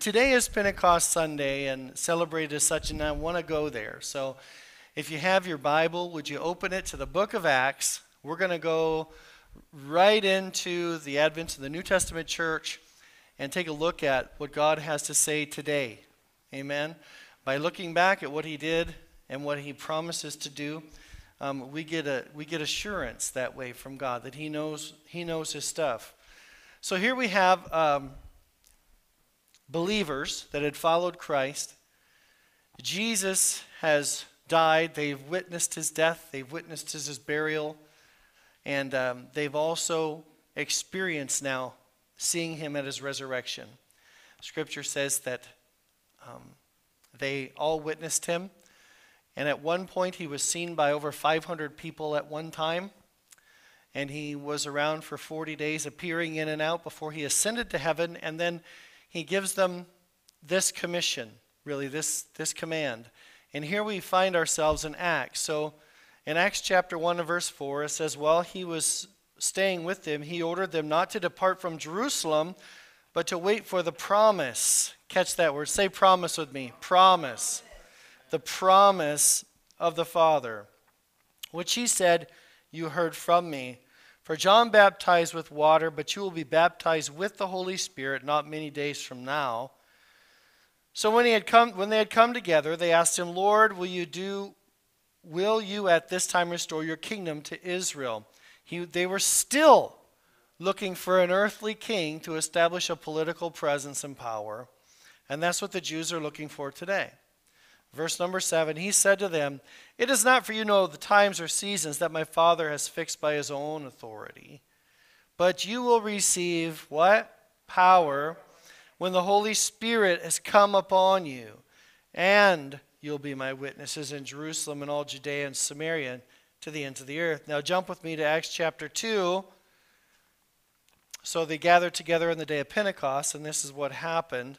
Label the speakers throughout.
Speaker 1: today is Pentecost Sunday and celebrated as such, and I want to go there. So if you have your Bible, would you open it to the book of Acts? We're going to go right into the advent of the New Testament church and take a look at what God has to say today. Amen. By looking back at what he did and what he promises to do, um, we, get a, we get assurance that way from God that he knows, he knows his stuff. So here we have um, believers that had followed Christ. Jesus has died. They've witnessed his death, they've witnessed his, his burial, and um, they've also experienced now seeing him at his resurrection. Scripture says that um, they all witnessed him. And at one point, he was seen by over 500 people at one time. And he was around for 40 days, appearing in and out before he ascended to heaven. And then he gives them this commission, really, this, this command. And here we find ourselves in Acts. So in Acts chapter 1 and verse 4, it says, While he was staying with them, he ordered them not to depart from Jerusalem, but to wait for the promise. Catch that word. Say promise with me. Promise. The promise of the Father, which he said, You heard from me. For John baptized with water, but you will be baptized with the Holy Spirit not many days from now. So when he had come when they had come together, they asked him, "Lord, will you do will you at this time restore your kingdom to Israel?" He, they were still looking for an earthly king to establish a political presence and power. And that's what the Jews are looking for today. Verse number 7 He said to them, It is not for you to know the times or seasons that my Father has fixed by his own authority, but you will receive what? Power when the Holy Spirit has come upon you, and you'll be my witnesses in Jerusalem and all Judea and Samaria to the ends of the earth. Now, jump with me to Acts chapter 2. So they gathered together on the day of Pentecost, and this is what happened.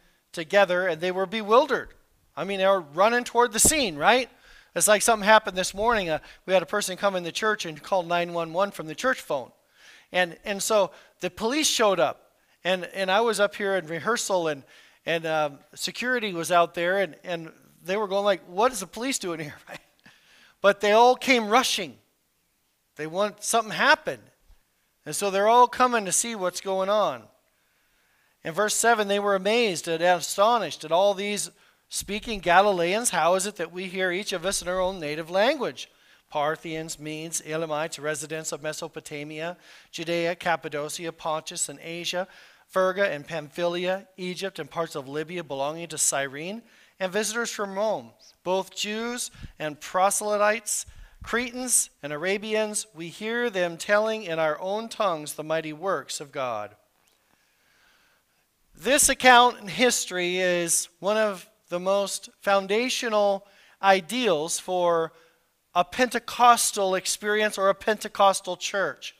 Speaker 1: together and they were bewildered. I mean, they were running toward the scene, right? It's like something happened this morning. Uh, we had a person come in the church and call 911 from the church phone. And, and so the police showed up, and, and I was up here in rehearsal, and, and um, security was out there, and, and they were going like, what is the police doing here? But they all came rushing. They want something happened. And so they're all coming to see what's going on. In verse 7, they were amazed and astonished at all these speaking Galileans. How is it that we hear each of us in our own native language? Parthians, Medes, Elamites, residents of Mesopotamia, Judea, Cappadocia, Pontus, and Asia, Phrygia and Pamphylia, Egypt, and parts of Libya belonging to Cyrene, and visitors from Rome, both Jews and proselytes, Cretans and Arabians, we hear them telling in our own tongues the mighty works of God. This account in history is one of the most foundational ideals for a Pentecostal experience or a Pentecostal church.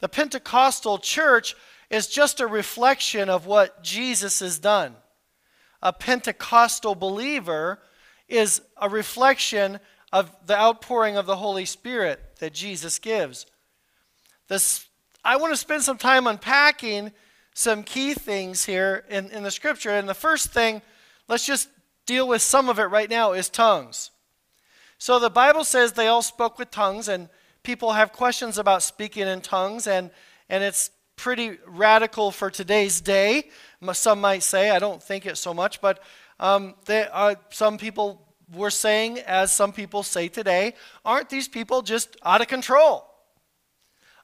Speaker 1: The Pentecostal church is just a reflection of what Jesus has done. A Pentecostal believer is a reflection of the outpouring of the Holy Spirit that Jesus gives. This, I want to spend some time unpacking some key things here in, in the scripture. And the first thing, let's just deal with some of it right now, is tongues. So the Bible says they all spoke with tongues, and people have questions about speaking in tongues, and, and it's pretty radical for today's day. Some might say, I don't think it so much, but um, they, uh, some people were saying, as some people say today, aren't these people just out of control?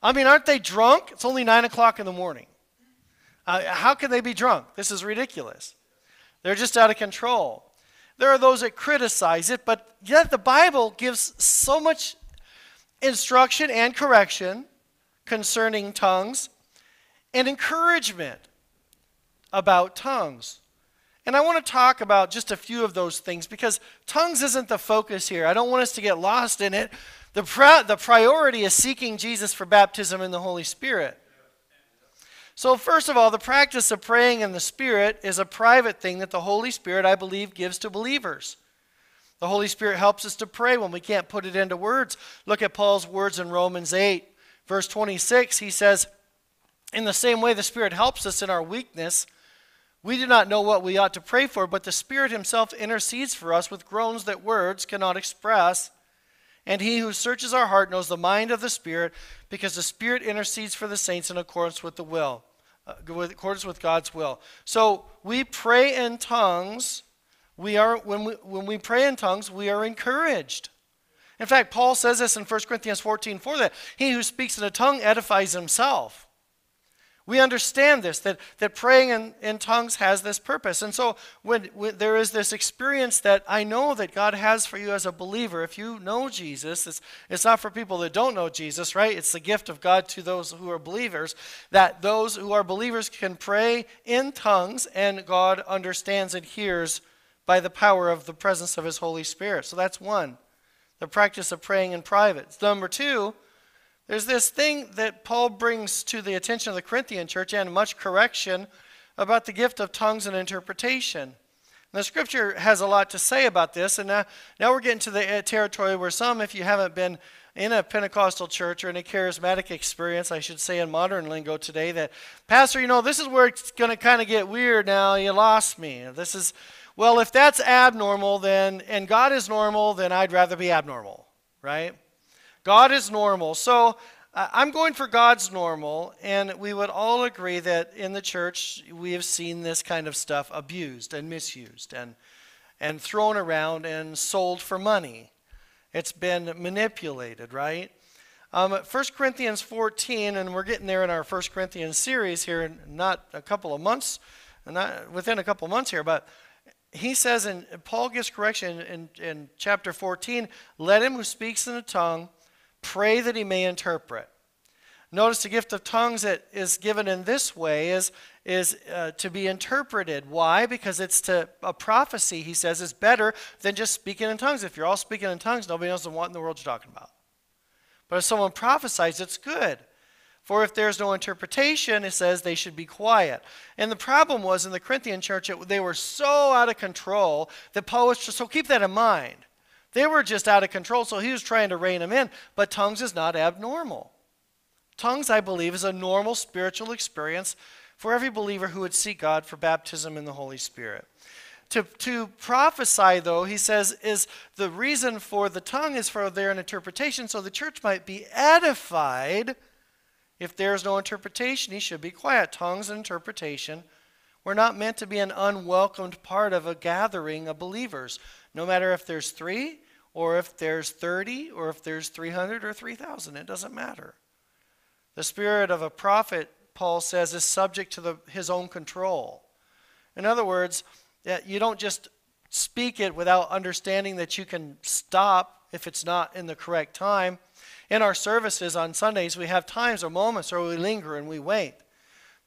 Speaker 1: I mean, aren't they drunk? It's only 9 o'clock in the morning. Uh, how can they be drunk? This is ridiculous. They're just out of control. There are those that criticize it, but yet the Bible gives so much instruction and correction concerning tongues and encouragement about tongues. And I want to talk about just a few of those things because tongues isn't the focus here. I don't want us to get lost in it. The, pri- the priority is seeking Jesus for baptism in the Holy Spirit. So, first of all, the practice of praying in the Spirit is a private thing that the Holy Spirit, I believe, gives to believers. The Holy Spirit helps us to pray when we can't put it into words. Look at Paul's words in Romans 8, verse 26. He says, In the same way, the Spirit helps us in our weakness. We do not know what we ought to pray for, but the Spirit Himself intercedes for us with groans that words cannot express. And He who searches our heart knows the mind of the Spirit, because the Spirit intercedes for the saints in accordance with the will, uh, in accordance with God's will. So we pray in tongues. We are when we when we pray in tongues, we are encouraged. In fact, Paul says this in 1 Corinthians 14, 4 that he who speaks in a tongue edifies himself. We understand this, that, that praying in, in tongues has this purpose. And so when, when, there is this experience that I know that God has for you as a believer, if you know Jesus, it's, it's not for people that don't know Jesus, right? It's the gift of God to those who are believers, that those who are believers can pray in tongues and God understands and hears by the power of the presence of his Holy Spirit. So that's one, the practice of praying in private. Number two, there's this thing that Paul brings to the attention of the Corinthian church and much correction about the gift of tongues and interpretation. The scripture has a lot to say about this, and now, now we're getting to the uh, territory where some, if you haven't been in a Pentecostal church or in a charismatic experience, I should say in modern lingo today, that, Pastor, you know, this is where it's going to kind of get weird now. You lost me. This is, well, if that's abnormal, then, and God is normal, then I'd rather be abnormal, right? God is normal. So uh, I'm going for God's normal, and we would all agree that in the church we have seen this kind of stuff abused and misused and, and thrown around and sold for money. It's been manipulated, right? Um, 1 Corinthians 14, and we're getting there in our 1 Corinthians series here, in not a couple of months, not within a couple of months here, but he says, and Paul gives correction in, in chapter 14 let him who speaks in a tongue Pray that he may interpret. Notice the gift of tongues that is given in this way is, is uh, to be interpreted. Why? Because it's to a prophecy, he says, is better than just speaking in tongues. If you're all speaking in tongues, nobody knows what in the world you're talking about. But if someone prophesies, it's good. For if there's no interpretation, it says they should be quiet. And the problem was in the Corinthian church, it, they were so out of control that Paul was just, so keep that in mind. They were just out of control, so he was trying to rein them in. But tongues is not abnormal. Tongues, I believe, is a normal spiritual experience for every believer who would seek God for baptism in the Holy Spirit. To, to prophesy, though, he says, is the reason for the tongue is for their interpretation, so the church might be edified. If there's no interpretation, he should be quiet. Tongues and interpretation were not meant to be an unwelcomed part of a gathering of believers, no matter if there's three or if there's 30 or if there's 300 or 3,000. It doesn't matter. The spirit of a prophet, Paul says, is subject to the, his own control. In other words, you don't just speak it without understanding that you can stop if it's not in the correct time. In our services on Sundays, we have times or moments where we linger and we wait.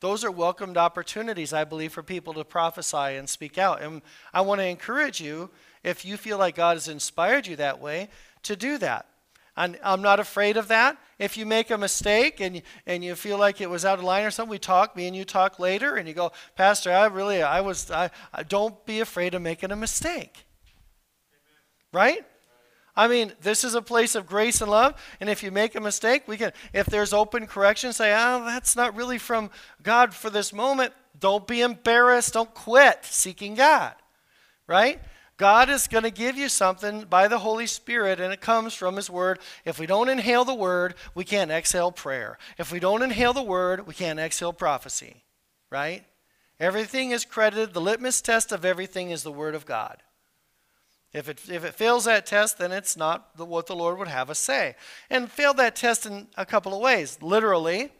Speaker 1: Those are welcomed opportunities, I believe, for people to prophesy and speak out. And I want to encourage you if you feel like God has inspired you that way, to do that. And I'm not afraid of that. If you make a mistake and, and you feel like it was out of line or something, we talk, me and you talk later, and you go, Pastor, I really, I was, I, I don't be afraid of making a mistake. Right? I mean, this is a place of grace and love, and if you make a mistake, we can, if there's open correction, say, oh, that's not really from God for this moment. Don't be embarrassed. Don't quit seeking God. Right? God is going to give you something by the Holy Spirit, and it comes from His Word. If we don't inhale the Word, we can't exhale prayer. If we don't inhale the Word, we can't exhale prophecy, right? Everything is credited. The litmus test of everything is the Word of God. If it, if it fails that test, then it's not the, what the Lord would have us say. And fail that test in a couple of ways. Literally,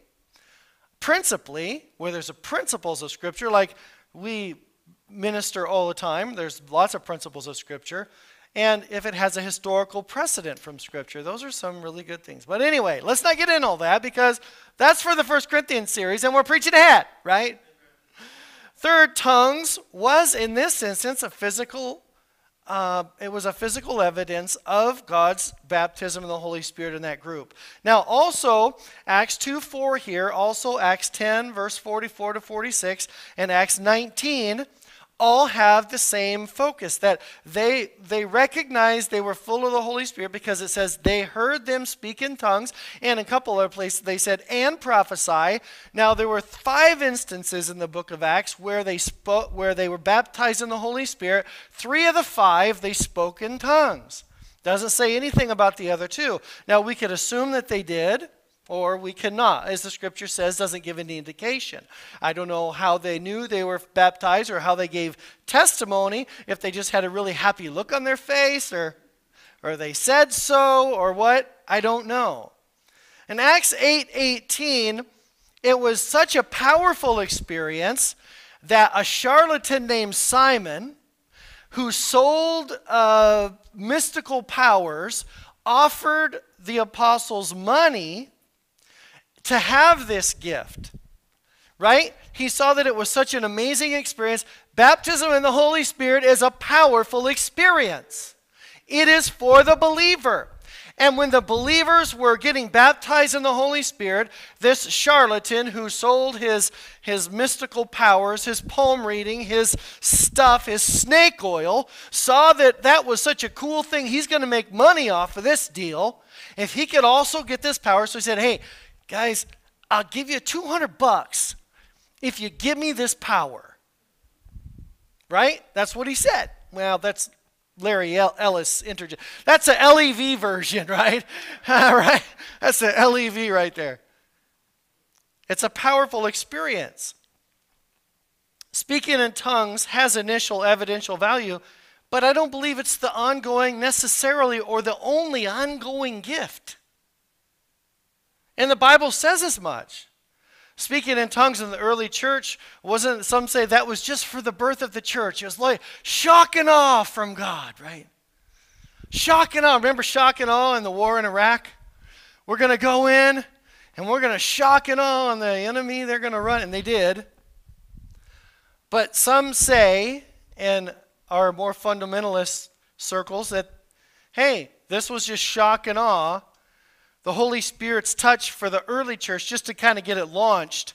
Speaker 1: principally, where there's a principles of Scripture, like we minister all the time. There's lots of principles of Scripture. And if it has a historical precedent from Scripture, those are some really good things. But anyway, let's not get in all that because that's for the First Corinthians series, and we're preaching ahead, right? Third, tongues was in this instance a physical uh, it was a physical evidence of God's baptism in the Holy Spirit in that group. Now, also, Acts 2 4 here, also Acts 10, verse 44 to 46, and Acts 19 all have the same focus that they they recognized they were full of the holy spirit because it says they heard them speak in tongues and a couple other places they said and prophesy. Now there were five instances in the book of acts where they spoke where they were baptized in the holy spirit. Three of the five they spoke in tongues. Doesn't say anything about the other two. Now we could assume that they did or we cannot, as the scripture says, doesn't give any indication. I don't know how they knew they were baptized or how they gave testimony, if they just had a really happy look on their face or, or they said so or what, I don't know. In Acts 8 18, it was such a powerful experience that a charlatan named Simon, who sold uh, mystical powers, offered the apostles money to have this gift, right? He saw that it was such an amazing experience. Baptism in the Holy Spirit is a powerful experience, it is for the believer. And when the believers were getting baptized in the Holy Spirit, this charlatan who sold his, his mystical powers, his palm reading, his stuff, his snake oil, saw that that was such a cool thing. He's going to make money off of this deal. If he could also get this power, so he said, Hey, Guys, I'll give you 200 bucks if you give me this power. Right? That's what he said. Well, that's Larry Ellis. That's a LEV version, right? All right. That's a LEV right there. It's a powerful experience. Speaking in tongues has initial evidential value, but I don't believe it's the ongoing necessarily or the only ongoing gift. And the Bible says as much. Speaking in tongues in the early church wasn't, some say that was just for the birth of the church. It was like shock and awe from God, right? Shock and awe. Remember shock and awe in the war in Iraq? We're going to go in and we're going to shock and awe on the enemy. They're going to run. And they did. But some say, in our more fundamentalist circles, that, hey, this was just shock and awe the Holy Spirit's touch for the early church just to kind of get it launched.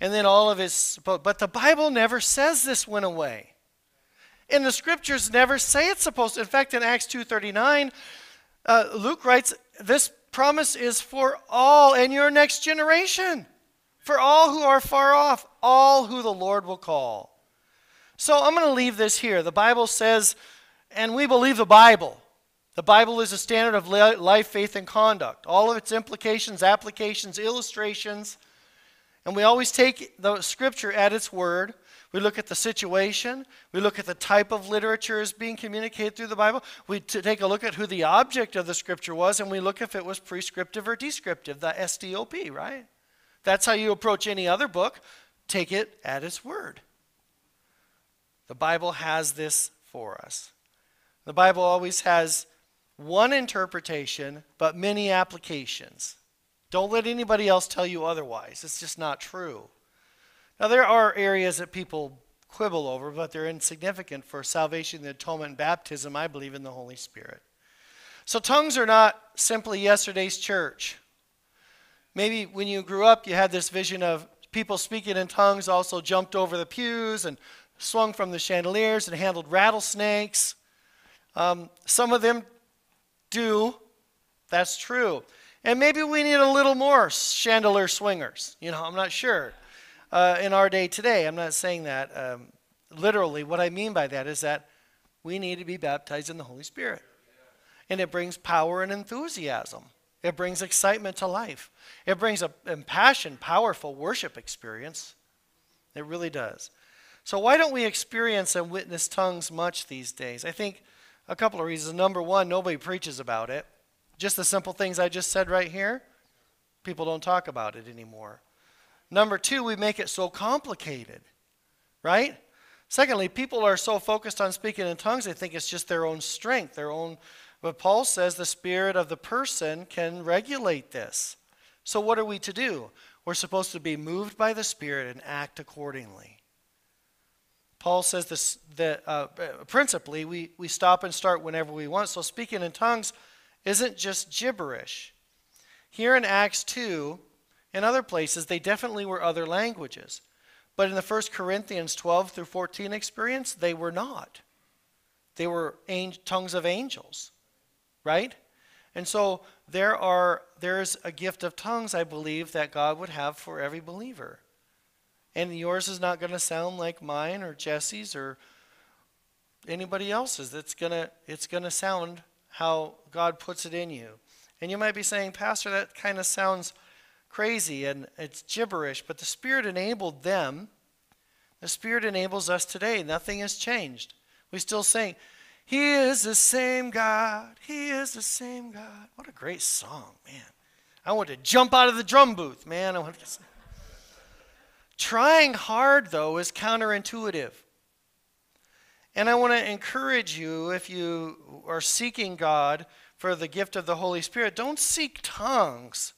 Speaker 1: And then all of his, but the Bible never says this went away. And the scriptures never say it's supposed to. In fact, in Acts 2.39, uh, Luke writes, this promise is for all and your next generation. For all who are far off, all who the Lord will call. So I'm going to leave this here. The Bible says, and we believe the Bible. The Bible is a standard of life, faith, and conduct. All of its implications, applications, illustrations. And we always take the scripture at its word. We look at the situation. We look at the type of literature is being communicated through the Bible. We take a look at who the object of the scripture was, and we look if it was prescriptive or descriptive, the SDOP, right? That's how you approach any other book. Take it at its word. The Bible has this for us. The Bible always has one interpretation, but many applications. Don't let anybody else tell you otherwise. It's just not true. Now, there are areas that people quibble over, but they're insignificant for salvation, the atonement, and baptism. I believe in the Holy Spirit. So, tongues are not simply yesterday's church. Maybe when you grew up, you had this vision of people speaking in tongues also jumped over the pews and swung from the chandeliers and handled rattlesnakes. Um, some of them do. That's true. And maybe we need a little more chandelier swingers. You know, I'm not sure. Uh, in our day today, I'm not saying that um, literally. What I mean by that is that we need to be baptized in the Holy Spirit. And it brings power and enthusiasm. It brings excitement to life. It brings a impassioned, powerful worship experience. It really does. So, why don't we experience and witness tongues much these days? I think a couple of reasons. Number one, nobody preaches about it. Just the simple things I just said right here, people don't talk about it anymore. Number two, we make it so complicated, right? Secondly, people are so focused on speaking in tongues, they think it's just their own strength, their own. But Paul says the spirit of the person can regulate this. So, what are we to do? We're supposed to be moved by the Spirit and act accordingly. Paul says this that uh, principally we, we stop and start whenever we want. So speaking in tongues isn't just gibberish. Here in Acts 2 and other places, they definitely were other languages. But in the 1 Corinthians 12 through 14 experience, they were not. They were tongues of angels, right? And so there are there's a gift of tongues, I believe, that God would have for every believer. And yours is not going to sound like mine or Jesse's or anybody else's. It's gonna it's gonna sound how God puts it in you. And you might be saying, Pastor, that kind of sounds crazy and it's gibberish, but the Spirit enabled them. The Spirit enables us today. Nothing has changed. We still sing, He is the same God. He is the same God. What a great song, man. I want to jump out of the drum booth, man. I want to Trying hard, though, is counterintuitive. And I want to encourage you, if you are seeking God for the gift of the Holy Spirit, don't seek tongues.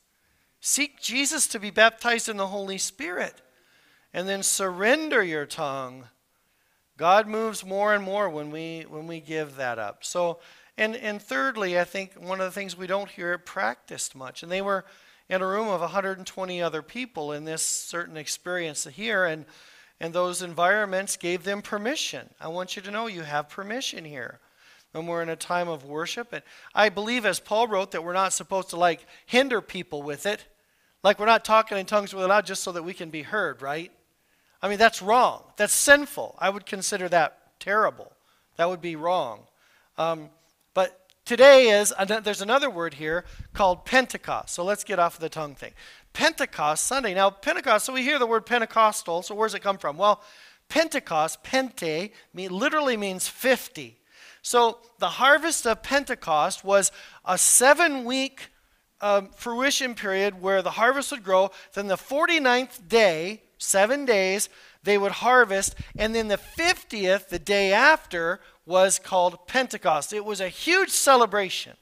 Speaker 1: Seek Jesus to be baptized in the Holy Spirit. And then surrender your tongue. God moves more and more when we when we give that up. So and and thirdly, I think one of the things we don't hear practiced much. And they were in a room of 120 other people in this certain experience here and and those environments gave them permission. I want you to know you have permission here. When we're in a time of worship and I believe as Paul wrote that we're not supposed to like hinder people with it. Like we're not talking in tongues with it just so that we can be heard, right? I mean that's wrong. That's sinful. I would consider that terrible. That would be wrong. Um, but Today is, there's another word here called Pentecost. So let's get off of the tongue thing. Pentecost Sunday. Now, Pentecost, so we hear the word Pentecostal. So where does it come from? Well, Pentecost, Pente, literally means 50. So the harvest of Pentecost was a seven week um, fruition period where the harvest would grow. Then the 49th day, seven days, they would harvest. And then the 50th, the day after, was called Pentecost. It was a huge celebration.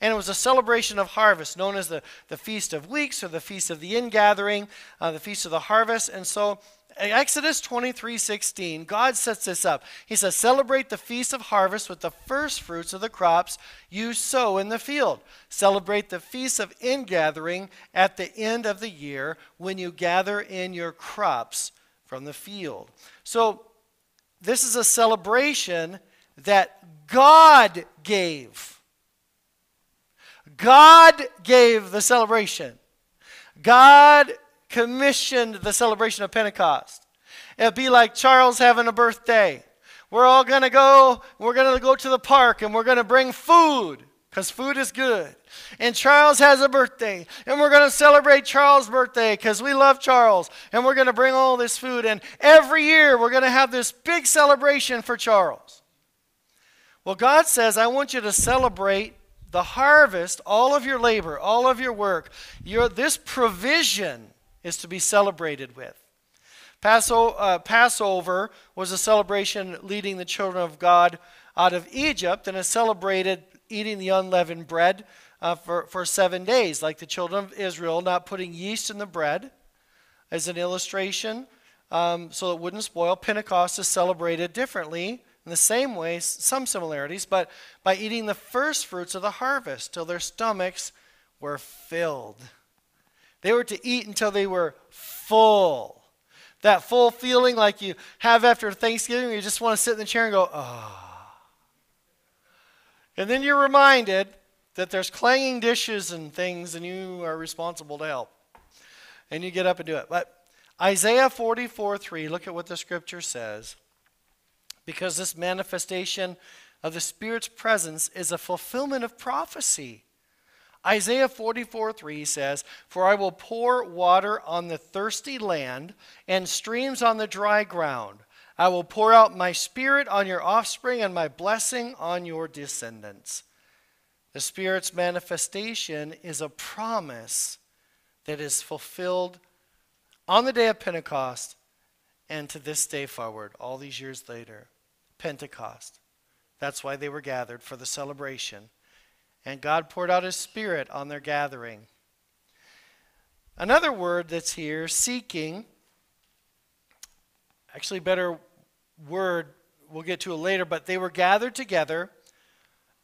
Speaker 1: And it was a celebration of harvest, known as the, the Feast of Weeks or the Feast of the Ingathering, uh, the Feast of the Harvest. And so, Exodus 23 16, God sets this up. He says, Celebrate the Feast of Harvest with the first fruits of the crops you sow in the field. Celebrate the Feast of Ingathering at the end of the year when you gather in your crops from the field. So, this is a celebration that God gave. God gave the celebration. God commissioned the celebration of Pentecost. It'd be like Charles having a birthday. We're all going to go, we're going to go to the park and we're going to bring food because food is good. And Charles has a birthday, and we're going to celebrate Charles' birthday because we love Charles, and we're going to bring all this food. And every year, we're going to have this big celebration for Charles. Well, God says, I want you to celebrate the harvest, all of your labor, all of your work. Your, this provision is to be celebrated with. Passover, uh, Passover was a celebration leading the children of God out of Egypt and is celebrated eating the unleavened bread uh, for, for seven days, like the children of Israel, not putting yeast in the bread as an illustration um, so it wouldn't spoil. Pentecost is celebrated differently in the same way, some similarities, but by eating the first fruits of the harvest till their stomachs were filled. They were to eat until they were full. That full feeling like you have after Thanksgiving, you just want to sit in the chair and go, ah. Oh. And then you're reminded that there's clanging dishes and things, and you are responsible to help. And you get up and do it. But Isaiah 44 3, look at what the scripture says because this manifestation of the Spirit's presence is a fulfillment of prophecy. Isaiah 44 3 says, For I will pour water on the thirsty land and streams on the dry ground. I will pour out my spirit on your offspring and my blessing on your descendants. The Spirit's manifestation is a promise that is fulfilled on the day of Pentecost and to this day forward, all these years later. Pentecost. That's why they were gathered for the celebration. And God poured out his Spirit on their gathering. Another word that's here, seeking, actually, better word we'll get to it later, but they were gathered together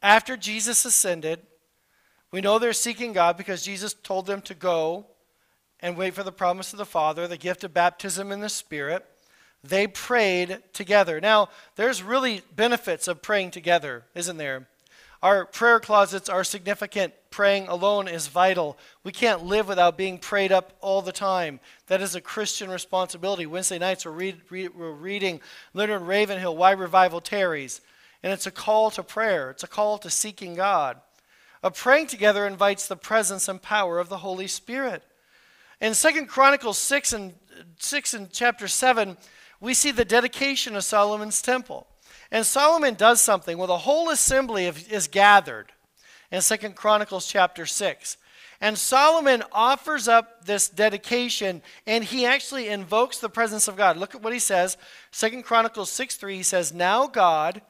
Speaker 1: after Jesus ascended. We know they're seeking God because Jesus told them to go and wait for the promise of the Father, the gift of baptism in the Spirit. They prayed together. Now, there's really benefits of praying together, isn't there? Our prayer closets are significant. Praying alone is vital. We can't live without being prayed up all the time. That is a Christian responsibility. Wednesday nights we're, read, read, we're reading Leonard Ravenhill, Why Revival Tarries. And it's a call to prayer, it's a call to seeking God. A praying together invites the presence and power of the Holy Spirit. In Second Chronicles 6 and 6 and chapter 7, we see the dedication of Solomon's temple. And Solomon does something when the whole assembly is gathered in Second Chronicles chapter 6. And Solomon offers up this dedication and he actually invokes the presence of God. Look at what he says. Second Chronicles 6 3, he says, Now God,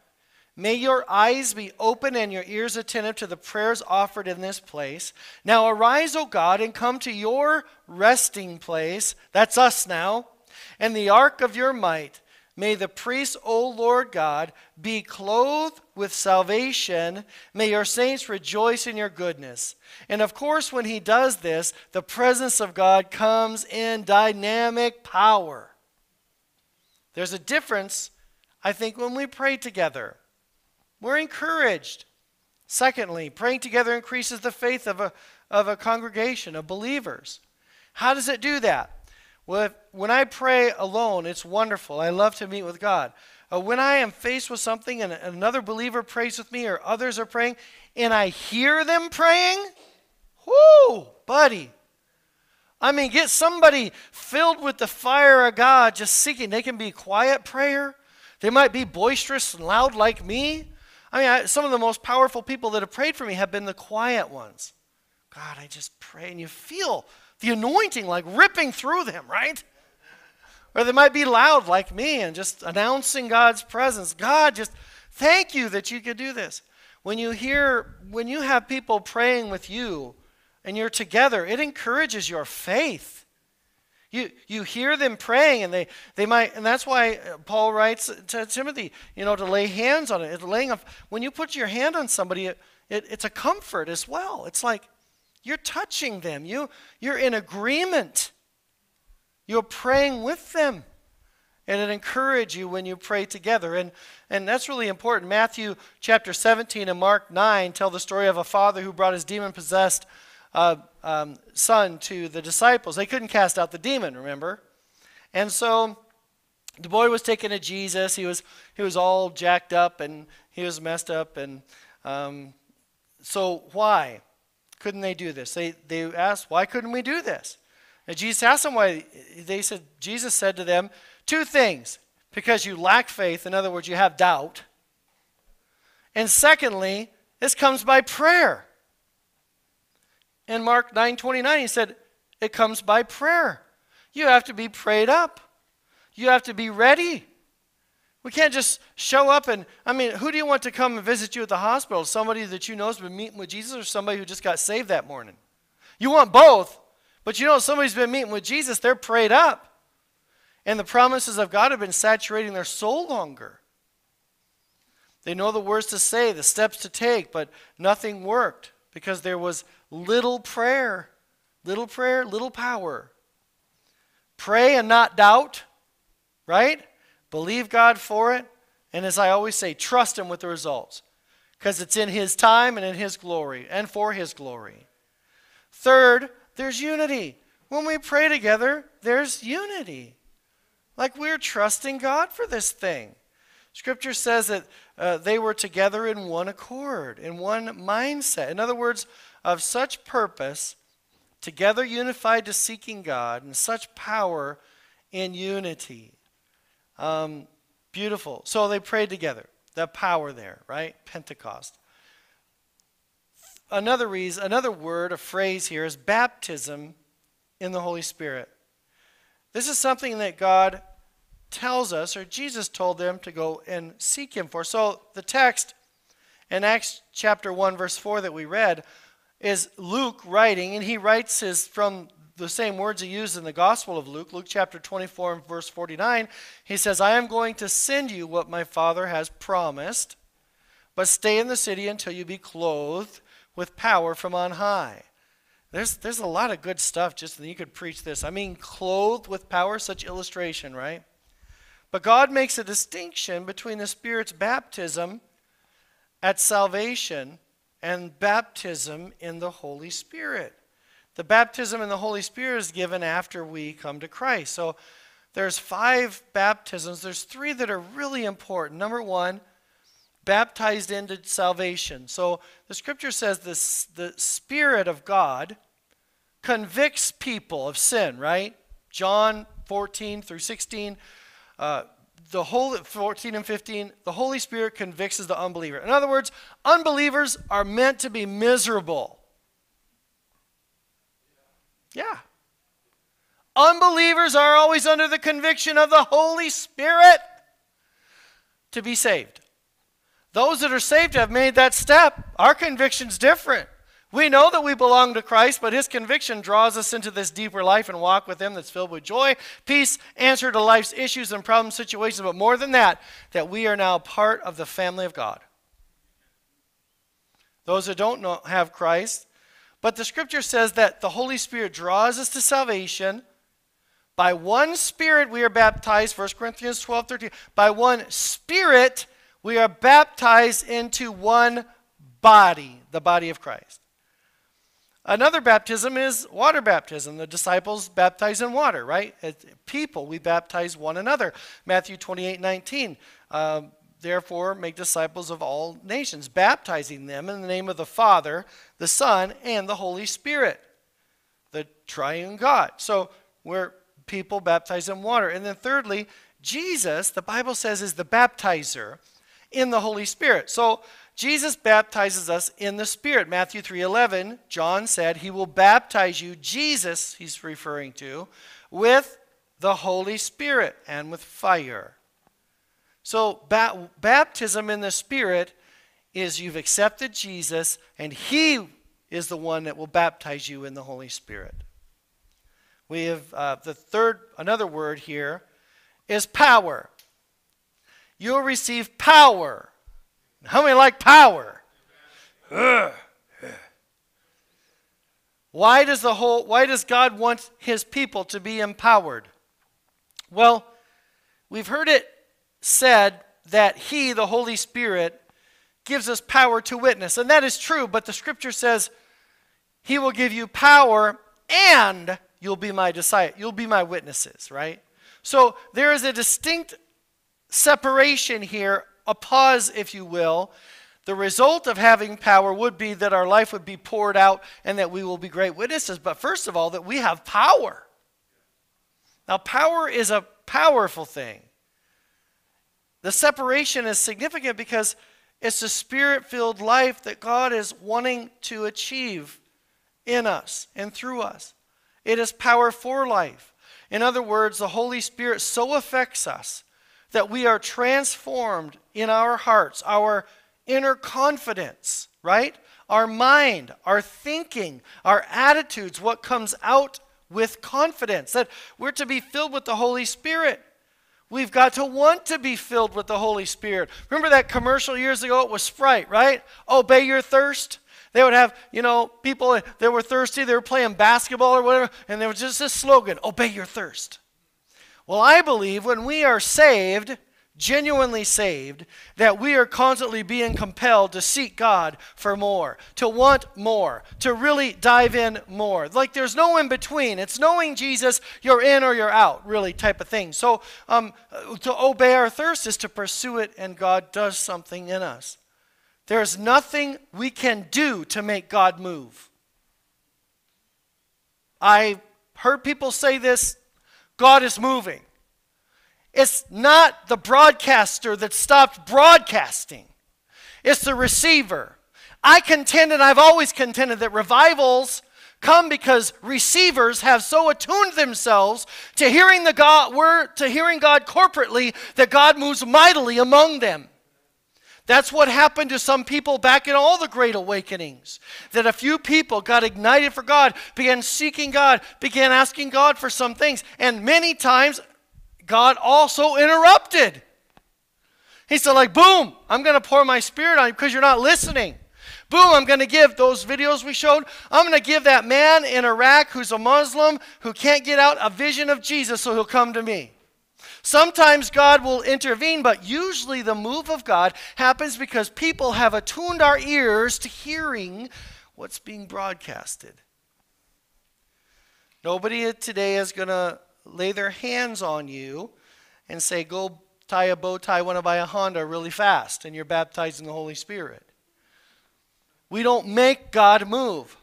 Speaker 1: may your eyes be open and your ears attentive to the prayers offered in this place. Now arise, O God, and come to your resting place. That's us now. And the ark of your might May the priests, O Lord God, be clothed with salvation. May your saints rejoice in your goodness. And of course, when he does this, the presence of God comes in dynamic power. There's a difference, I think, when we pray together. We're encouraged. Secondly, praying together increases the faith of a, of a congregation of believers. How does it do that? Well, if, when I pray alone, it's wonderful. I love to meet with God. Uh, when I am faced with something and another believer prays with me or others are praying and I hear them praying, whoo, buddy. I mean, get somebody filled with the fire of God just seeking. They can be quiet prayer. They might be boisterous and loud like me. I mean, I, some of the most powerful people that have prayed for me have been the quiet ones. God, I just pray, and you feel the anointing like ripping through them, right? Or they might be loud like me and just announcing God's presence. God, just thank you that you could do this. When you hear, when you have people praying with you and you're together, it encourages your faith. You, you hear them praying, and they, they might, and that's why Paul writes to Timothy, you know, to lay hands on it. Laying of, when you put your hand on somebody, it, it, it's a comfort as well. It's like, you're touching them. You, you're in agreement. You're praying with them. And it encourages you when you pray together. And, and that's really important. Matthew chapter 17 and Mark 9 tell the story of a father who brought his demon possessed uh, um, son to the disciples. They couldn't cast out the demon, remember? And so the boy was taken to Jesus. He was, he was all jacked up and he was messed up. And um, so, why? Couldn't they do this? They, they asked, why couldn't we do this? And Jesus asked them why. They said, Jesus said to them, two things. Because you lack faith, in other words, you have doubt. And secondly, this comes by prayer. In Mark 9:29, he said, it comes by prayer. You have to be prayed up. You have to be ready. We can't just show up and, I mean, who do you want to come and visit you at the hospital? Somebody that you know has been meeting with Jesus or somebody who just got saved that morning? You want both, but you know somebody's been meeting with Jesus, they're prayed up. And the promises of God have been saturating their soul longer. They know the words to say, the steps to take, but nothing worked because there was little prayer. Little prayer, little power. Pray and not doubt, right? Believe God for it. And as I always say, trust Him with the results because it's in His time and in His glory and for His glory. Third, there's unity. When we pray together, there's unity. Like we're trusting God for this thing. Scripture says that uh, they were together in one accord, in one mindset. In other words, of such purpose, together unified to seeking God, and such power in unity. Um, beautiful. So they prayed together. That power there, right? Pentecost. Another reason, another word, a phrase here is baptism in the Holy Spirit. This is something that God tells us, or Jesus told them to go and seek Him for. So the text in Acts chapter 1, verse 4 that we read is Luke writing, and he writes his from the same words he used in the Gospel of Luke, Luke chapter 24 and verse 49. He says, I am going to send you what my Father has promised, but stay in the city until you be clothed with power from on high. There's, there's a lot of good stuff just that you could preach this. I mean, clothed with power, such illustration, right? But God makes a distinction between the Spirit's baptism at salvation and baptism in the Holy Spirit. The baptism in the Holy Spirit is given after we come to Christ. So there's five baptisms. There's three that are really important. Number one, baptized into salvation. So the scripture says this, the Spirit of God convicts people of sin, right? John 14 through 16. Uh, the whole 14 and 15 the holy spirit convicts the unbeliever in other words unbelievers are meant to be miserable yeah. Unbelievers are always under the conviction of the holy spirit to be saved. Those that are saved have made that step. Our conviction's different. We know that we belong to Christ, but his conviction draws us into this deeper life and walk with him that's filled with joy, peace, answer to life's issues and problem situations, but more than that, that we are now part of the family of God. Those that don't know, have Christ, but the scripture says that the Holy Spirit draws us to salvation. By one Spirit we are baptized, 1 Corinthians 12 13. By one Spirit we are baptized into one body, the body of Christ. Another baptism is water baptism. The disciples baptize in water, right? As people, we baptize one another. Matthew 28 19. Uh, Therefore, make disciples of all nations, baptizing them in the name of the Father, the Son, and the Holy Spirit, the triune God. So, we're people baptized in water. And then, thirdly, Jesus, the Bible says, is the baptizer in the Holy Spirit. So, Jesus baptizes us in the Spirit. Matthew 3:11, John said, "He will baptize you, Jesus, he's referring to, with the Holy Spirit and with fire." So ba- baptism in the Spirit is you've accepted Jesus and he is the one that will baptize you in the Holy Spirit. We have uh, the third another word here is power. You'll receive power how many like power? Ugh. Why does the whole why does God want his people to be empowered? Well, we've heard it said that he, the Holy Spirit, gives us power to witness. And that is true, but the scripture says he will give you power and you'll be my disciple, you'll be my witnesses, right? So there is a distinct separation here a pause, if you will. The result of having power would be that our life would be poured out and that we will be great witnesses. But first of all, that we have power. Now, power is a powerful thing. The separation is significant because it's a spirit filled life that God is wanting to achieve in us and through us. It is power for life. In other words, the Holy Spirit so affects us that we are transformed in our hearts, our inner confidence, right? Our mind, our thinking, our attitudes, what comes out with confidence, that we're to be filled with the Holy Spirit. We've got to want to be filled with the Holy Spirit. Remember that commercial years ago? It was Sprite, right? Obey your thirst. They would have, you know, people that were thirsty, they were playing basketball or whatever, and there was just this slogan Obey your thirst. Well, I believe when we are saved, genuinely saved, that we are constantly being compelled to seek God for more, to want more, to really dive in more. Like there's no in between. It's knowing Jesus, you're in or you're out, really, type of thing. So um, to obey our thirst is to pursue it, and God does something in us. There's nothing we can do to make God move. I heard people say this God is moving. It's not the broadcaster that stopped broadcasting, it's the receiver. I contend, and I've always contended, that revivals come because receivers have so attuned themselves to hearing the God word, to hearing God corporately that God moves mightily among them. That's what happened to some people back in all the great awakenings. That a few people got ignited for God, began seeking God, began asking God for some things, and many times God also interrupted. He said, like, boom, I'm going to pour my spirit on you because you're not listening. Boom, I'm going to give those videos we showed. I'm going to give that man in Iraq who's a Muslim who can't get out a vision of Jesus so he'll come to me. Sometimes God will intervene, but usually the move of God happens because people have attuned our ears to hearing what's being broadcasted. Nobody today is going to lay their hands on you and say, Go tie a bow tie, to buy a Honda really fast, and you're baptized in the Holy Spirit. We don't make God move.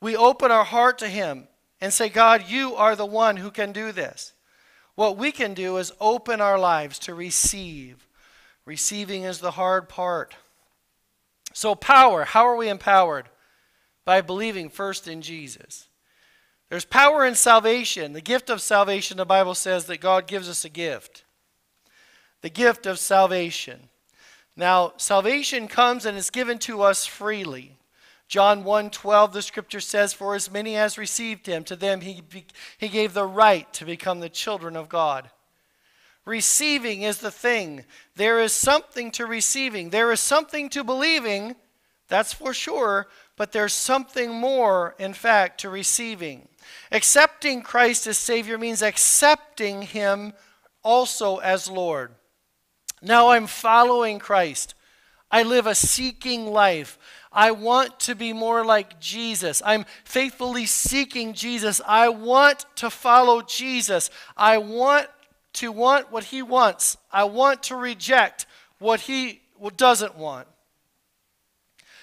Speaker 1: We open our heart to Him and say, God, you are the one who can do this. What we can do is open our lives to receive. Receiving is the hard part. So, power, how are we empowered? By believing first in Jesus. There's power in salvation. The gift of salvation, the Bible says that God gives us a gift. The gift of salvation. Now, salvation comes and is given to us freely. John 1:12 the scripture says for as many as received him to them he he gave the right to become the children of God. Receiving is the thing. There is something to receiving. There is something to believing. That's for sure, but there's something more in fact to receiving. Accepting Christ as savior means accepting him also as Lord. Now I'm following Christ. I live a seeking life. I want to be more like Jesus. I'm faithfully seeking Jesus. I want to follow Jesus. I want to want what he wants. I want to reject what he doesn't want.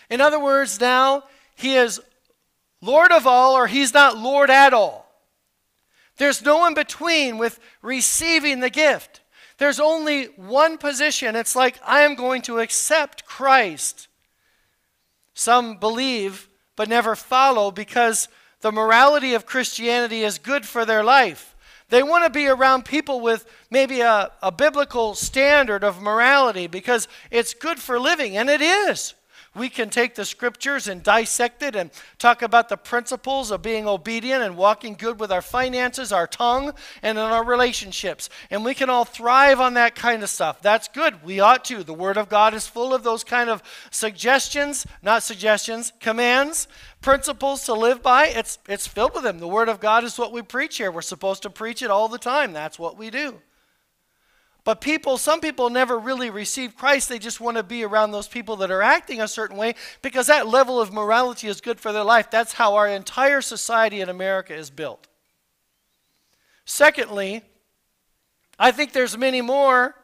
Speaker 1: In other words, now he is Lord of all or he's not Lord at all. There's no in between with receiving the gift. There's only one position. It's like I am going to accept Christ. Some believe but never follow because the morality of Christianity is good for their life. They want to be around people with maybe a, a biblical standard of morality because it's good for living, and it is. We can take the scriptures and dissect it and talk about the principles of being obedient and walking good with our finances, our tongue, and in our relationships. And we can all thrive on that kind of stuff. That's good. We ought to. The Word of God is full of those kind of suggestions, not suggestions, commands, principles to live by. It's, it's filled with them. The Word of God is what we preach here. We're supposed to preach it all the time. That's what we do. But people, some people never really receive Christ. They just want to be around those people that are acting a certain way because that level of morality is good for their life. That's how our entire society in America is built. Secondly, I think there's many more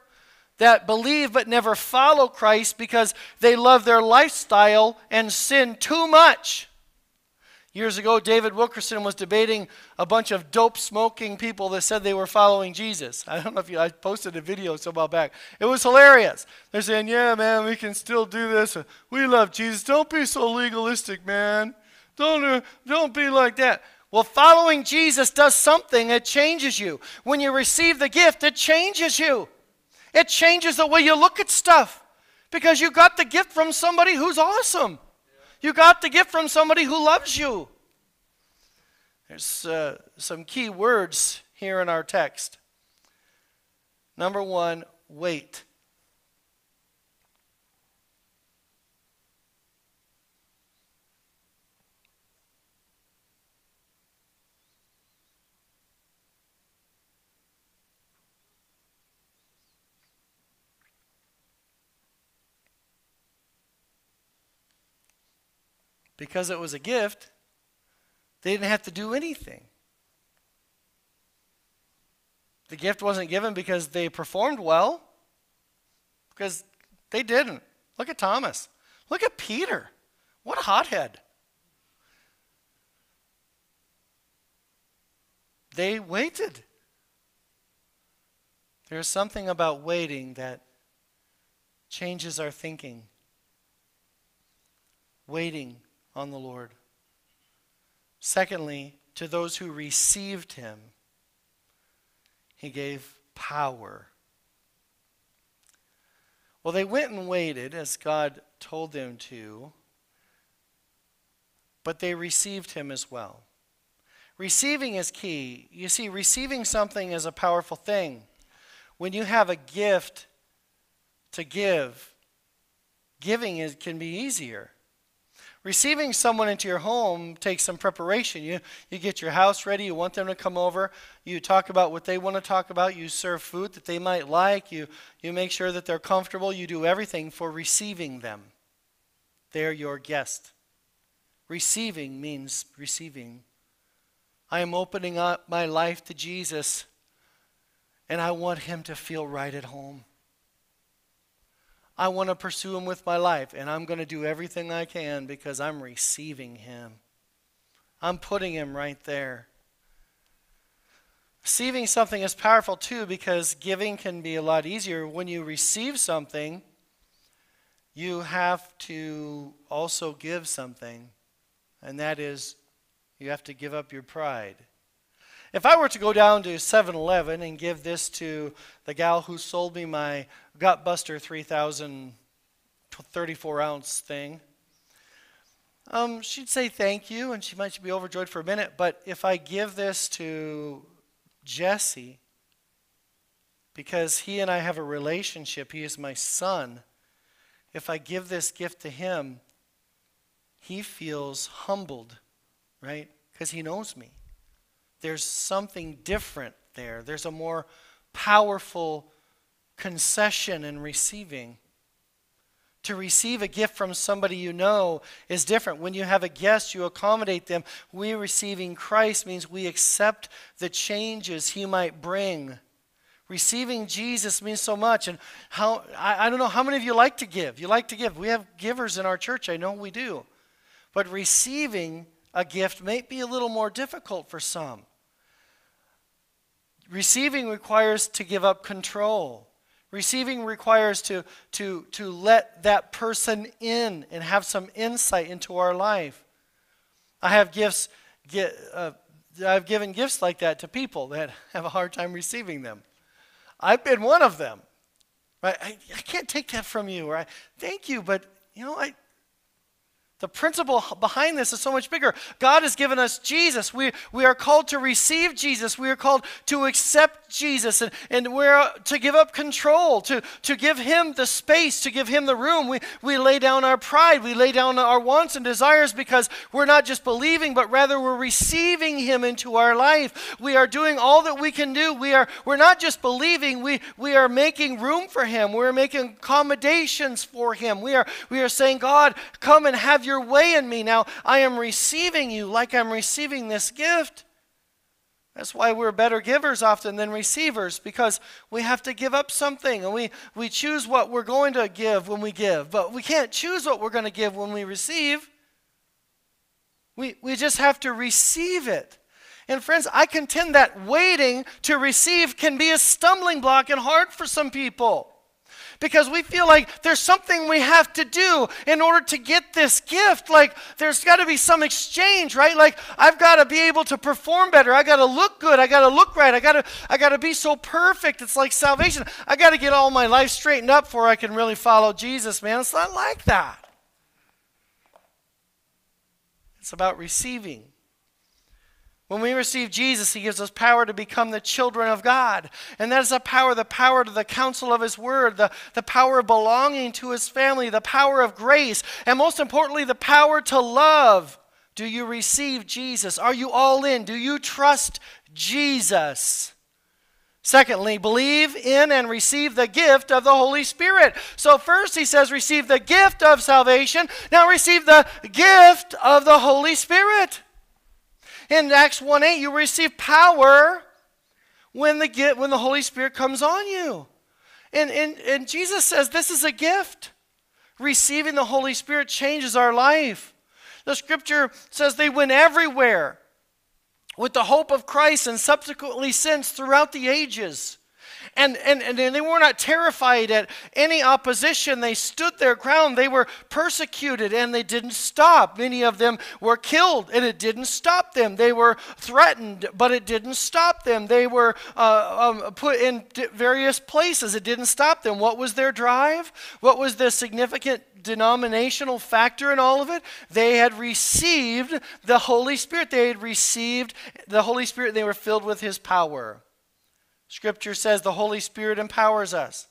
Speaker 1: that believe but never follow Christ because they love their lifestyle and sin too much. Years ago, David Wilkerson was debating a bunch of dope smoking people that said they were following Jesus. I don't know if you, I posted a video some while back. It was hilarious. They're saying, yeah, man, we can still do this. We love Jesus. Don't be so legalistic, man. Don't, uh, don't be like that. Well, following Jesus does something. It changes you. When you receive the gift, it changes you. It changes the way you look at stuff because you got the gift from somebody who's awesome. You got the gift from somebody who loves you. There's uh, some key words here in our text. Number one, wait. Because it was a gift, they didn't have to do anything. The gift wasn't given because they performed well, because they didn't. Look at Thomas. Look at Peter. What a hothead. They waited. There's something about waiting that changes our thinking. Waiting on the Lord. Secondly, to those who received him, he gave power. Well, they went and waited as God told them to, but they received him as well. Receiving is key. You see, receiving something is a powerful thing. When you have a gift to give, giving is, can be easier. Receiving someone into your home takes some preparation. You, you get your house ready, you want them to come over, you talk about what they want to talk about, you serve food that they might like, you, you make sure that they're comfortable, you do everything for receiving them. They're your guest. Receiving means receiving. I am opening up my life to Jesus, and I want him to feel right at home. I want to pursue him with my life, and I'm going to do everything I can because I'm receiving him. I'm putting him right there. Receiving something is powerful too because giving can be a lot easier. When you receive something, you have to also give something, and that is you have to give up your pride. If I were to go down to 7 Eleven and give this to the gal who sold me my Gutbuster 3000 34 ounce thing, um, she'd say thank you and she might be overjoyed for a minute. But if I give this to Jesse, because he and I have a relationship, he is my son, if I give this gift to him, he feels humbled, right? Because he knows me. There's something different there. There's a more powerful concession in receiving. To receive a gift from somebody you know is different. When you have a guest, you accommodate them. We receiving Christ means we accept the changes he might bring. Receiving Jesus means so much. And how I, I don't know how many of you like to give. You like to give. We have givers in our church. I know we do. But receiving a gift may be a little more difficult for some. Receiving requires to give up control. Receiving requires to, to, to let that person in and have some insight into our life. I have gifts, get, uh, I've given gifts like that to people that have a hard time receiving them. I've been one of them. Right? I, I can't take that from you. Or I, thank you, but you know, I, the principle behind this is so much bigger. God has given us Jesus. We, we are called to receive Jesus. We are called to accept Jesus. And, and we're uh, to give up control, to, to give Him the space, to give Him the room. We, we lay down our pride. We lay down our wants and desires because we're not just believing, but rather we're receiving Him into our life. We are doing all that we can do. We are, we're not just believing, we, we are making room for Him. We're making accommodations for Him. We are, we are saying, God, come and have your way in me. Now I am receiving you like I'm receiving this gift. That's why we're better givers often than receivers because we have to give up something and we, we choose what we're going to give when we give, but we can't choose what we're going to give when we receive. We, we just have to receive it. And friends, I contend that waiting to receive can be a stumbling block and hard for some people because we feel like there's something we have to do in order to get this gift. Like there's got to be some exchange, right? Like I've got to be able to perform better. I got to look good. I got to look right. I got to I got to be so perfect. It's like salvation. I got to get all my life straightened up before I can really follow Jesus, man. It's not like that. It's about receiving. When we receive Jesus, He gives us power to become the children of God. And that is a power, the power to the counsel of His Word, the, the power of belonging to His family, the power of grace, and most importantly, the power to love. Do you receive Jesus? Are you all in? Do you trust Jesus? Secondly, believe in and receive the gift of the Holy Spirit. So, first he says, receive the gift of salvation. Now, receive the gift of the Holy Spirit. In Acts 1 8, you receive power when the, when the Holy Spirit comes on you. And, and, and Jesus says this is a gift. Receiving the Holy Spirit changes our life. The scripture says they went everywhere with the hope of Christ and subsequently since throughout the ages. And, and, and they were not terrified at any opposition. They stood their ground. They were persecuted and they didn't stop. Many of them were killed and it didn't stop them. They were threatened, but it didn't stop them. They were uh, um, put in various places. It didn't stop them. What was their drive? What was the significant denominational factor in all of it? They had received the Holy Spirit. They had received the Holy Spirit. They were filled with His power. Scripture says the Holy Spirit empowers us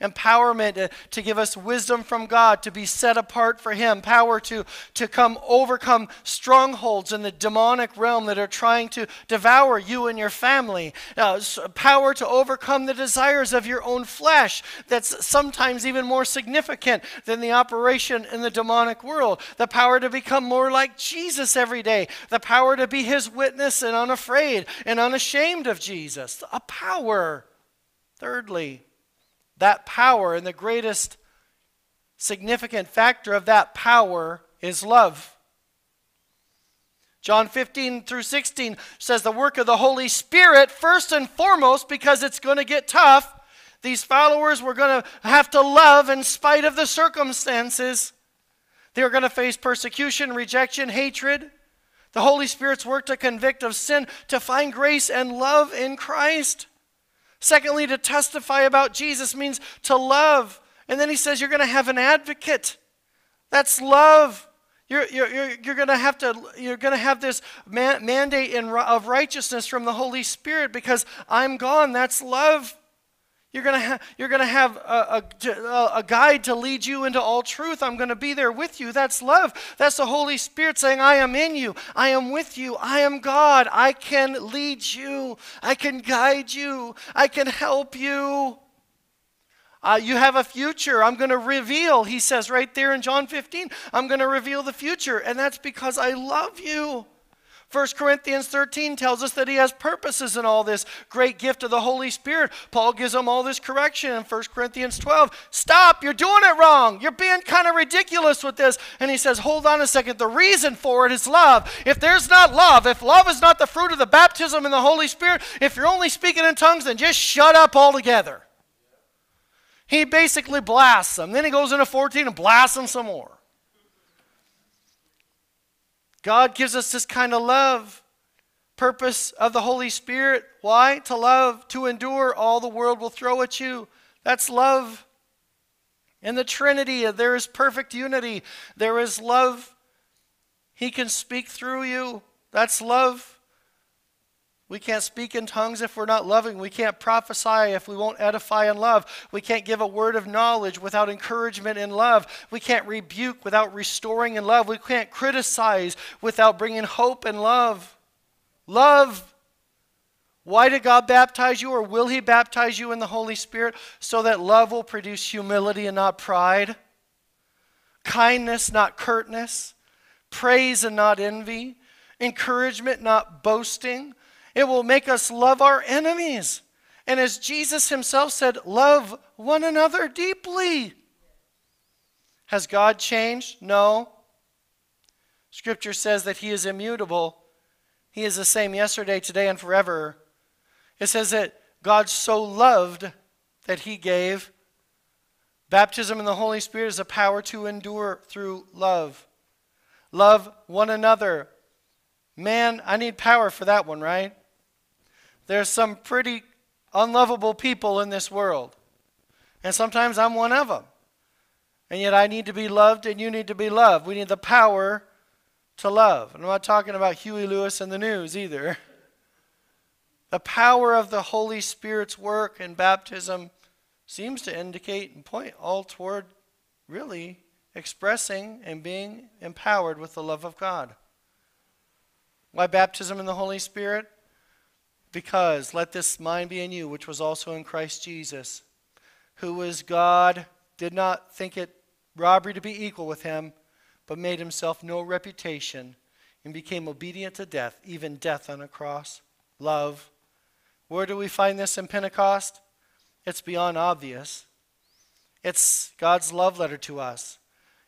Speaker 1: empowerment to, to, give us wisdom from God, to be set apart for Him, power to, to come overcome strongholds in the demonic realm that are trying to devour you and your family, uh, power to overcome the desires of your own flesh that's sometimes even more significant than the operation in the demonic world, the power to become more like Jesus every day, the power to be His witness and unafraid and unashamed of Jesus, a power. Thirdly, that power and the greatest significant factor of that power is love. John 15 through 16 says the work of the Holy Spirit, first and foremost, because it's going to get tough. These followers were going to have to love in spite of the circumstances. They were going to face persecution, rejection, hatred. The Holy Spirit's work to convict of sin, to find grace and love in Christ. Secondly, to testify about Jesus means to love. And then he says you're going to have an advocate. That's love. You're, you're, you're, going to have to you're going to have this man, mandate in, of righteousness from the Holy Spirit because I'm gone. That's love. You're going to, ha- to have a, a, a guide to lead you into all truth. I'm going to be there with you. That's love. That's the Holy Spirit saying, I am in you. I am with you. I am God. I can lead you. I can guide you. I can help you. Uh, you have a future. I'm going to reveal, he says right there in John 15, I'm going to reveal the future. And that's because I love you. 1 Corinthians 13 tells us that he has purposes in all this great gift of the Holy Spirit. Paul gives him all this correction in 1 Corinthians 12. Stop, you're doing it wrong. You're being kind of ridiculous with this. And he says, Hold on a second. The reason for it is love. If there's not love, if love is not the fruit of the baptism in the Holy Spirit, if you're only speaking in tongues, then just shut up altogether. He basically blasts them. Then he goes into 14 and blasts them some more. God gives us this kind of love. Purpose of the Holy Spirit. Why? To love, to endure all the world will throw at you. That's love. In the Trinity, there is perfect unity. There is love. He can speak through you. That's love. We can't speak in tongues if we're not loving. We can't prophesy if we won't edify in love. We can't give a word of knowledge without encouragement in love. We can't rebuke without restoring in love. We can't criticize without bringing hope and love. Love. Why did God baptize you, or will He baptize you in the Holy Spirit? So that love will produce humility and not pride, kindness, not curtness, praise and not envy, encouragement, not boasting it will make us love our enemies. And as Jesus himself said, love one another deeply. Has God changed? No. Scripture says that he is immutable. He is the same yesterday, today, and forever. It says that God so loved that he gave. Baptism in the Holy Spirit is a power to endure through love. Love one another. Man, I need power for that one, right? There's some pretty unlovable people in this world. And sometimes I'm one of them. And yet I need to be loved and you need to be loved. We need the power to love. And I'm not talking about Huey Lewis and the news either. The power of the Holy Spirit's work in baptism seems to indicate and point all toward really expressing and being empowered with the love of God. Why baptism in the Holy Spirit? Because let this mind be in you, which was also in Christ Jesus, who was God, did not think it robbery to be equal with him, but made himself no reputation, and became obedient to death, even death on a cross. Love. Where do we find this in Pentecost? It's beyond obvious. It's God's love letter to us.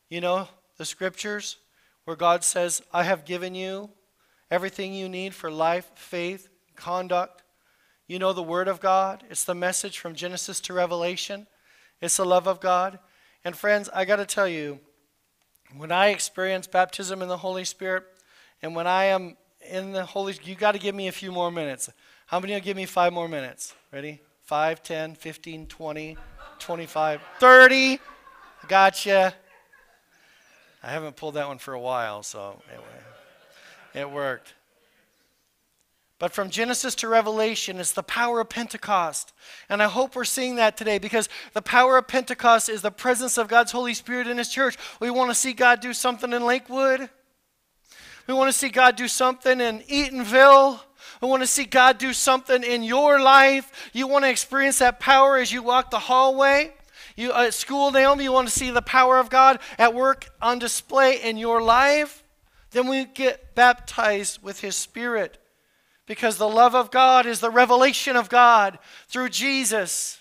Speaker 1: You know, the scriptures where God says, I have given you everything you need for life, faith, conduct. You know the Word of God. It's the message from Genesis to Revelation. It's the love of God. And friends, I got to tell you, when I experience baptism in the Holy Spirit, and when I am in the Holy you got to give me a few more minutes. How many will give me five more minutes? Ready? 5, 10, 15, 20, 25, 30. Gotcha. I haven't pulled that one for a while, so it, it worked. But from Genesis to Revelation, it's the power of Pentecost. And I hope we're seeing that today because the power of Pentecost is the presence of God's Holy Spirit in His church. We want to see God do something in Lakewood. We want to see God do something in Eatonville. We want to see God do something in your life. You want to experience that power as you walk the hallway. You, uh, at school, Naomi, you want to see the power of God at work on display in your life. Then we get baptized with His Spirit because the love of God is the revelation of God through Jesus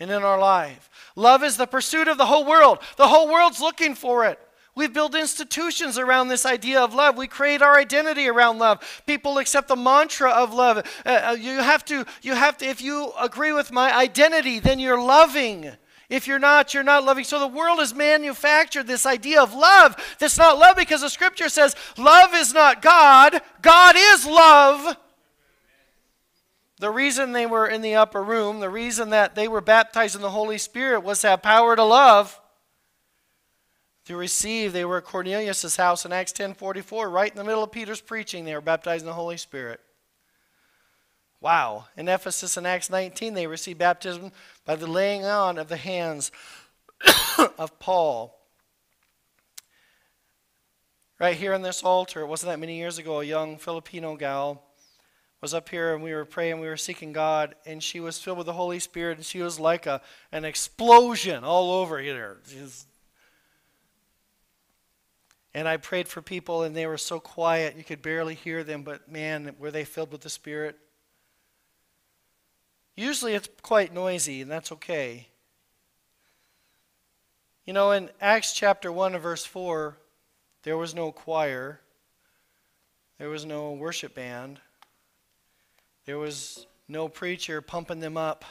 Speaker 1: and in our life. Love is the pursuit of the whole world. The whole world's looking for it. We've built institutions around this idea of love. We create our identity around love. People accept the mantra of love. Uh, uh, you have to, you have to, if you agree with my identity, then you're loving. If you're not, you're not loving. So the world has manufactured this idea of love that's not love because the scripture says love is not God, God is love. The reason they were in the upper room, the reason that they were baptized in the Holy Spirit was to have power to love to receive. They were at Cornelius' house in Acts 10.44, right in the middle of Peter's preaching. They were baptized in the Holy Spirit. Wow. In Ephesus in Acts 19, they received baptism by the laying on of the hands of Paul. Right here on this altar, it wasn't that many years ago, a young Filipino gal was up here and we were praying, we were seeking God, and she was filled with the Holy Spirit, and she was like a, an explosion all over here. She's and I prayed for people, and they were so quiet, you could barely hear them, but man, were they filled with the Spirit. Usually it's quite noisy, and that's okay. You know, in Acts chapter 1 and verse 4, there was no choir, there was no worship band, there was no preacher pumping them up,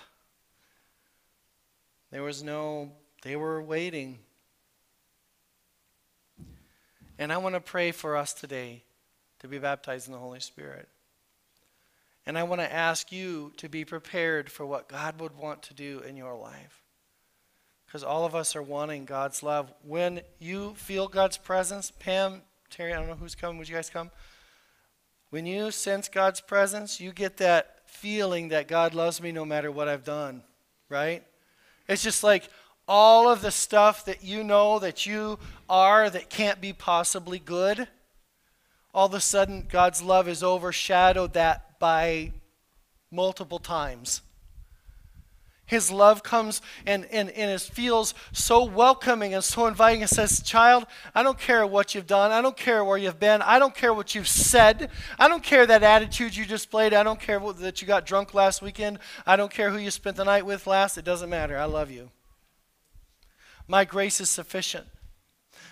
Speaker 1: there was no, they were waiting. And I want to pray for us today to be baptized in the Holy Spirit. And I want to ask you to be prepared for what God would want to do in your life. Because all of us are wanting God's love. When you feel God's presence, Pam, Terry, I don't know who's coming. Would you guys come? When you sense God's presence, you get that feeling that God loves me no matter what I've done, right? It's just like, all of the stuff that you know that you are that can't be possibly good, all of a sudden God's love has overshadowed that by multiple times. His love comes and, and, and it feels so welcoming and so inviting. It says, Child, I don't care what you've done. I don't care where you've been. I don't care what you've said. I don't care that attitude you displayed. I don't care what, that you got drunk last weekend. I don't care who you spent the night with last. It doesn't matter. I love you. My grace is sufficient.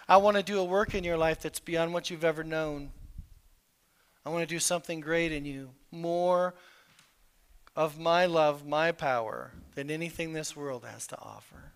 Speaker 1: I want to do a work in your life that's beyond what you've ever known. I want to do something great in you, more of my love, my power, than anything this world has to offer.